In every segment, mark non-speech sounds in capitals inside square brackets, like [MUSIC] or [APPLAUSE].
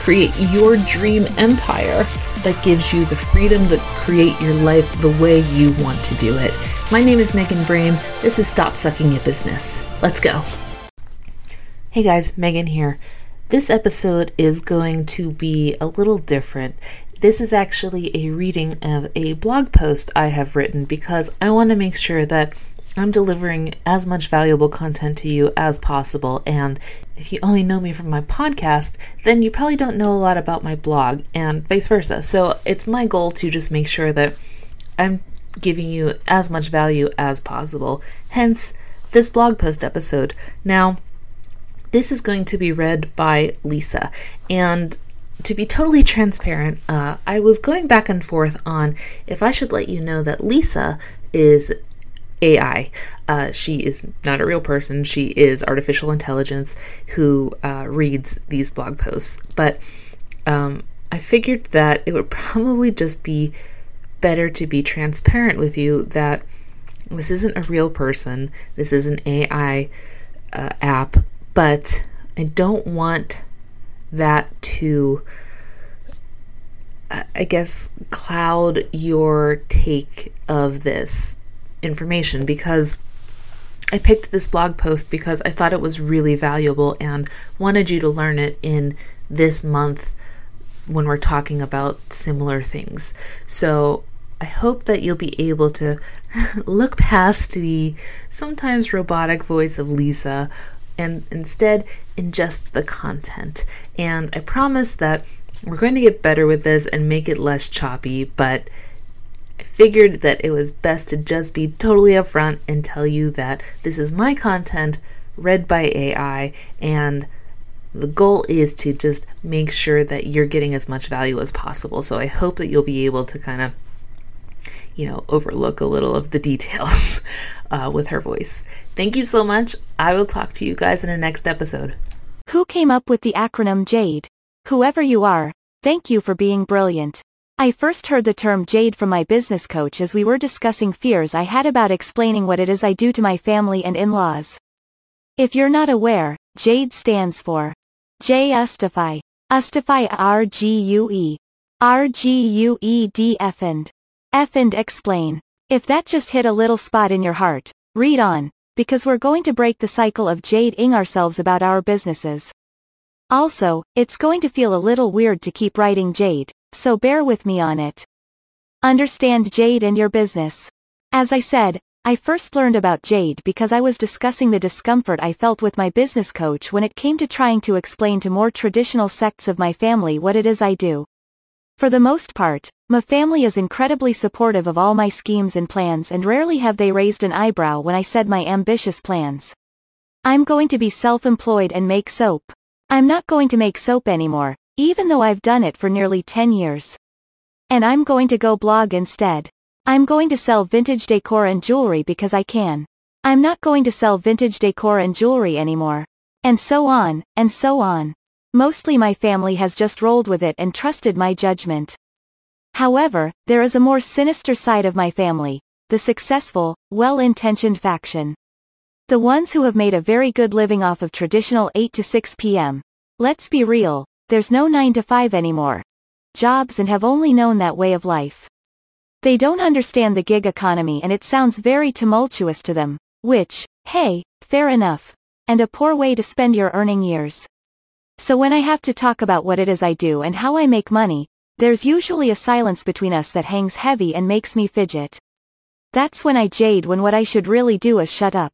create your dream empire that gives you the freedom to create your life the way you want to do it. My name is Megan Brame. This is Stop Sucking at Business. Let's go. Hey guys, Megan here. This episode is going to be a little different. This is actually a reading of a blog post I have written because I want to make sure that I'm delivering as much valuable content to you as possible. And if you only know me from my podcast, then you probably don't know a lot about my blog, and vice versa. So it's my goal to just make sure that I'm giving you as much value as possible. Hence, this blog post episode. Now, this is going to be read by Lisa, and to be totally transparent, uh, I was going back and forth on if I should let you know that Lisa is AI. Uh, she is not a real person. She is artificial intelligence who uh, reads these blog posts. But um, I figured that it would probably just be better to be transparent with you that this isn't a real person. This is an AI uh, app, but I don't want that to, I guess, cloud your take of this information because I picked this blog post because I thought it was really valuable and wanted you to learn it in this month when we're talking about similar things. So I hope that you'll be able to [LAUGHS] look past the sometimes robotic voice of Lisa and instead ingest the content. And I promise that we're going to get better with this and make it less choppy, but I figured that it was best to just be totally upfront and tell you that this is my content read by AI and the goal is to just make sure that you're getting as much value as possible. So I hope that you'll be able to kind of you know, overlook a little of the details [LAUGHS] uh, with her voice. Thank you so much. I will talk to you guys in our next episode. Who came up with the acronym JADE? Whoever you are, thank you for being brilliant. I first heard the term JADE from my business coach as we were discussing fears I had about explaining what it is I do to my family and in-laws. If you're not aware, JADE stands for J Ustify. Ustify R-G-U-E. R-G-U-E-D-F and F and explain. If that just hit a little spot in your heart, read on, because we're going to break the cycle of jade-ing ourselves about our businesses. Also, it's going to feel a little weird to keep writing jade, so bear with me on it. Understand jade and your business. As I said, I first learned about jade because I was discussing the discomfort I felt with my business coach when it came to trying to explain to more traditional sects of my family what it is I do. For the most part, my family is incredibly supportive of all my schemes and plans and rarely have they raised an eyebrow when I said my ambitious plans. I'm going to be self-employed and make soap. I'm not going to make soap anymore, even though I've done it for nearly 10 years. And I'm going to go blog instead. I'm going to sell vintage decor and jewelry because I can. I'm not going to sell vintage decor and jewelry anymore. And so on, and so on. Mostly my family has just rolled with it and trusted my judgment. However, there is a more sinister side of my family, the successful, well-intentioned faction. The ones who have made a very good living off of traditional 8 to 6 p.m. Let's be real, there's no 9 to 5 anymore. Jobs and have only known that way of life. They don't understand the gig economy and it sounds very tumultuous to them, which, hey, fair enough. And a poor way to spend your earning years. So when I have to talk about what it is I do and how I make money, there's usually a silence between us that hangs heavy and makes me fidget. That's when I jade when what I should really do is shut up.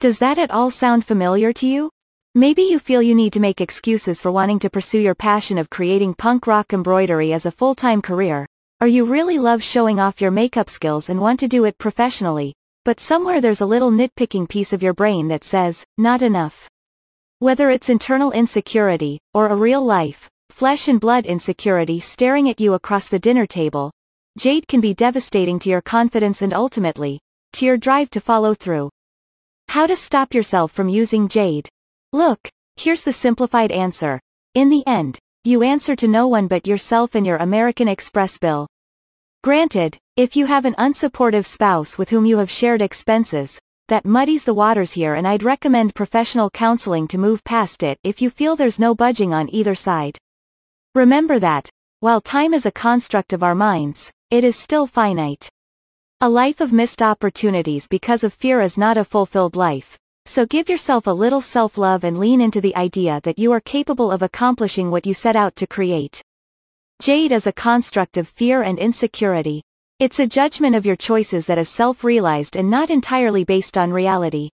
Does that at all sound familiar to you? Maybe you feel you need to make excuses for wanting to pursue your passion of creating punk rock embroidery as a full-time career, or you really love showing off your makeup skills and want to do it professionally, but somewhere there's a little nitpicking piece of your brain that says, not enough. Whether it's internal insecurity, or a real life, flesh and blood insecurity staring at you across the dinner table, jade can be devastating to your confidence and ultimately, to your drive to follow through. How to stop yourself from using jade. Look, here's the simplified answer. In the end, you answer to no one but yourself and your American Express bill. Granted, if you have an unsupportive spouse with whom you have shared expenses, that muddies the waters here and I'd recommend professional counseling to move past it if you feel there's no budging on either side. Remember that, while time is a construct of our minds, it is still finite. A life of missed opportunities because of fear is not a fulfilled life, so give yourself a little self-love and lean into the idea that you are capable of accomplishing what you set out to create. Jade is a construct of fear and insecurity. It's a judgment of your choices that is self-realized and not entirely based on reality.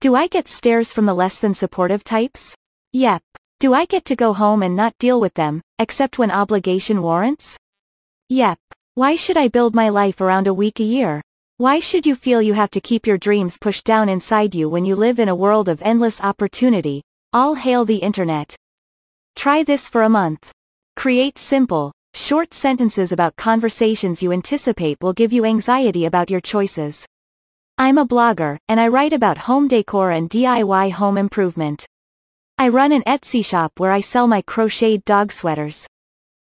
Do I get stares from the less than supportive types? Yep. Do I get to go home and not deal with them, except when obligation warrants? Yep. Why should I build my life around a week a year? Why should you feel you have to keep your dreams pushed down inside you when you live in a world of endless opportunity? All hail the internet. Try this for a month. Create simple, short sentences about conversations you anticipate will give you anxiety about your choices. I'm a blogger, and I write about home decor and DIY home improvement. I run an Etsy shop where I sell my crocheted dog sweaters.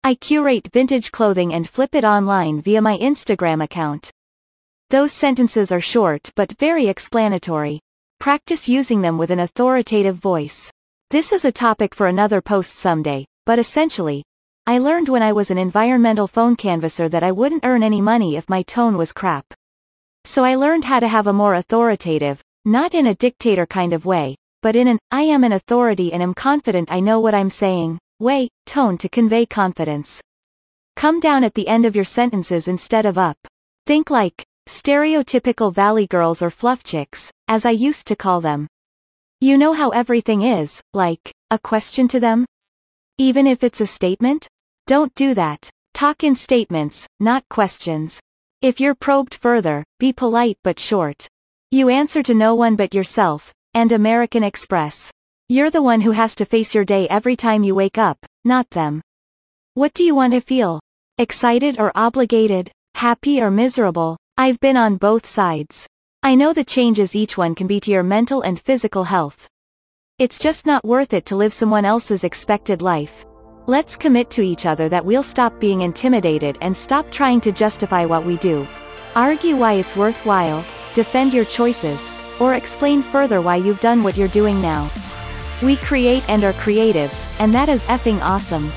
I curate vintage clothing and flip it online via my Instagram account. Those sentences are short but very explanatory. Practice using them with an authoritative voice. This is a topic for another post someday, but essentially, I learned when I was an environmental phone canvasser that I wouldn't earn any money if my tone was crap. So I learned how to have a more authoritative, not in a dictator kind of way, but in an I am an authority and am confident I know what I'm saying way tone to convey confidence. Come down at the end of your sentences instead of up. Think like, Stereotypical valley girls or fluff chicks, as I used to call them. You know how everything is, like, a question to them? Even if it's a statement? Don't do that. Talk in statements, not questions. If you're probed further, be polite but short. You answer to no one but yourself, and American Express. You're the one who has to face your day every time you wake up, not them. What do you want to feel? Excited or obligated? Happy or miserable? I've been on both sides. I know the changes each one can be to your mental and physical health. It's just not worth it to live someone else's expected life. Let's commit to each other that we'll stop being intimidated and stop trying to justify what we do. Argue why it's worthwhile, defend your choices, or explain further why you've done what you're doing now. We create and are creatives, and that is effing awesome.